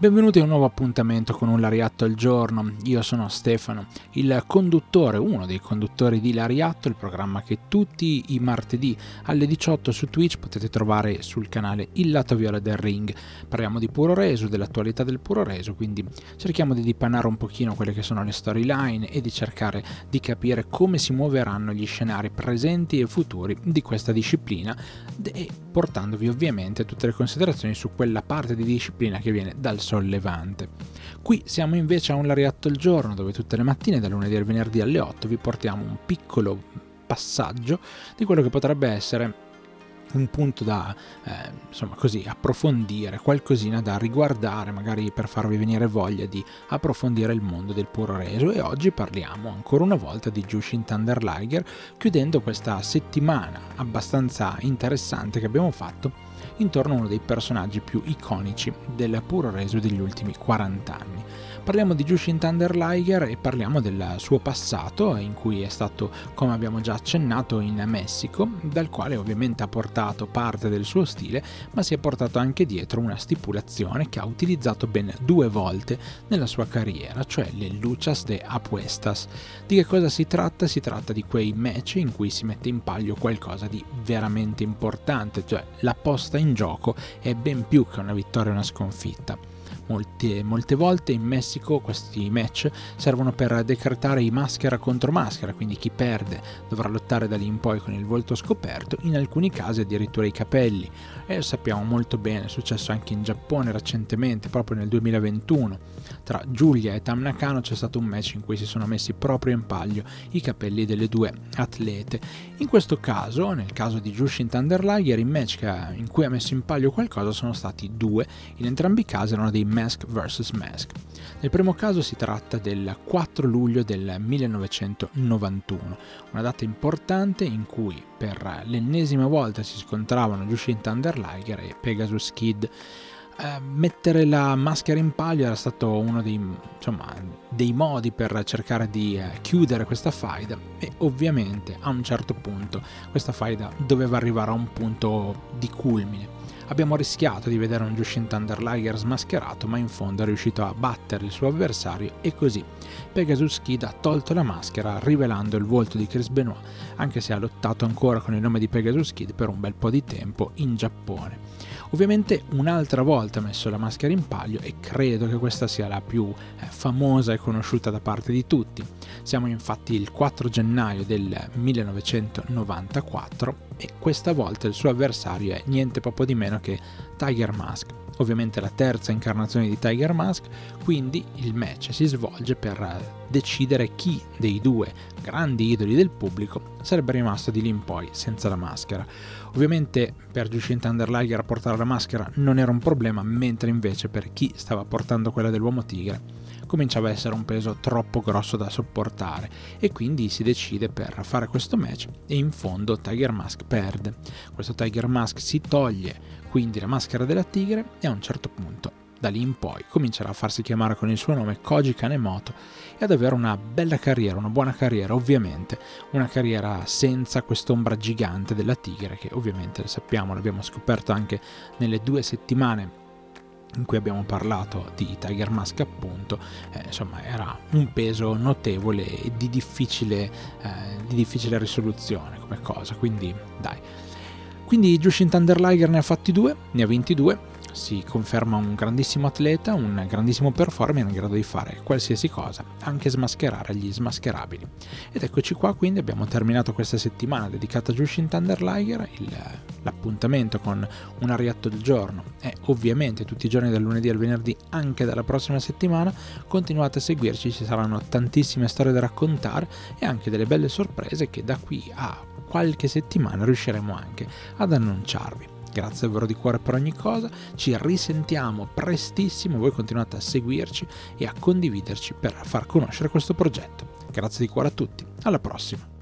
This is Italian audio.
Benvenuti a un nuovo appuntamento con un Lariatto al giorno. Io sono Stefano, il conduttore, uno dei conduttori di Lariatto, il programma che tutti i martedì alle 18 su Twitch potete trovare sul canale Il Lato Viola del Ring. Parliamo di puro reso, dell'attualità del puro reso, quindi cerchiamo di dipanare un pochino quelle che sono le storyline e di cercare di capire come si muoveranno gli scenari presenti e futuri di questa disciplina e portandovi ovviamente tutte le considerazioni su quella parte di disciplina che viene dal sollevante. Qui siamo invece a un lariatto al giorno dove tutte le mattine, dal lunedì al venerdì alle 8, vi portiamo un piccolo passaggio di quello che potrebbe essere un punto da eh, insomma così approfondire, qualcosina da riguardare, magari per farvi venire voglia di approfondire il mondo del puro reso. E oggi parliamo ancora una volta di Jushin Thunder Liger, chiudendo questa settimana abbastanza interessante che abbiamo fatto intorno a uno dei personaggi più iconici del puro reso degli ultimi 40 anni. Parliamo di Jushin Thunder Liger e parliamo del suo passato, in cui è stato, come abbiamo già accennato, in Messico, dal quale ovviamente ha portato parte del suo stile, ma si è portato anche dietro una stipulazione che ha utilizzato ben due volte nella sua carriera, cioè le luchas de apuestas. Di che cosa si tratta? Si tratta di quei match in cui si mette in palio qualcosa di veramente importante, cioè la posta in gioco è ben più che una vittoria o una sconfitta. Molte, molte, volte in Messico questi match servono per decretare i maschera contro maschera, quindi chi perde dovrà lottare da lì in poi con il volto scoperto, in alcuni casi addirittura i capelli. E lo sappiamo molto bene, è successo anche in Giappone recentemente, proprio nel 2021. Tra Giulia e Tam Nakano c'è stato un match in cui si sono messi proprio in palio i capelli delle due atlete. In questo caso, nel caso di Jushin Thunder Liger, i match in cui ha messo in palio qualcosa sono stati due, in entrambi i casi erano dei Mask vs Mask. Nel primo caso si tratta del 4 luglio del 1991, una data importante in cui per l'ennesima volta si scontravano Jushin Thunder Liger e Pegasus Kid. Uh, mettere la maschera in palio era stato uno dei, insomma, dei modi per cercare di uh, chiudere questa faida e ovviamente a un certo punto questa faida doveva arrivare a un punto di culmine Abbiamo rischiato di vedere un Jushin Thunder Liger smascherato, ma in fondo è riuscito a battere il suo avversario e così Pegasus Kid ha tolto la maschera rivelando il volto di Chris Benoit, anche se ha lottato ancora con il nome di Pegasus Kid per un bel po' di tempo in Giappone. Ovviamente un'altra volta ha messo la maschera in palio e credo che questa sia la più eh, famosa e conosciuta da parte di tutti. Siamo infatti il 4 gennaio del 1994 e questa volta il suo avversario è niente poco di meno che Tiger Mask ovviamente la terza incarnazione di Tiger Mask, quindi il match si svolge per decidere chi dei due grandi idoli del pubblico sarebbe rimasto di lì in poi senza la maschera. Ovviamente per Jushin Thunder Liger portare la maschera non era un problema, mentre invece per chi stava portando quella dell'uomo tigre cominciava a essere un peso troppo grosso da sopportare e quindi si decide per fare questo match e in fondo Tiger Mask perde. Questo Tiger Mask si toglie quindi la maschera della tigre e a un certo punto da lì in poi comincerà a farsi chiamare con il suo nome Koji Kanemoto e ad avere una bella carriera, una buona carriera, ovviamente, una carriera senza quest'ombra gigante della tigre che ovviamente sappiamo, l'abbiamo scoperto anche nelle due settimane in cui abbiamo parlato di Tiger Mask appunto, eh, insomma era un peso notevole e di difficile, eh, di difficile risoluzione come cosa, quindi dai. Quindi Jushin Thunder Liger ne ha fatti due, ne ha vinti due, si conferma un grandissimo atleta, un grandissimo performer in grado di fare qualsiasi cosa, anche smascherare gli smascherabili. Ed eccoci qua, quindi abbiamo terminato questa settimana dedicata a Jushin Thunder Liger, il, l'appuntamento con un ariatto del giorno è ovviamente tutti i giorni dal lunedì al venerdì anche dalla prossima settimana, continuate a seguirci, ci saranno tantissime storie da raccontare e anche delle belle sorprese che da qui a qualche settimana riusciremo anche ad annunciarvi. Grazie davvero di cuore per ogni cosa, ci risentiamo prestissimo, voi continuate a seguirci e a condividerci per far conoscere questo progetto. Grazie di cuore a tutti, alla prossima!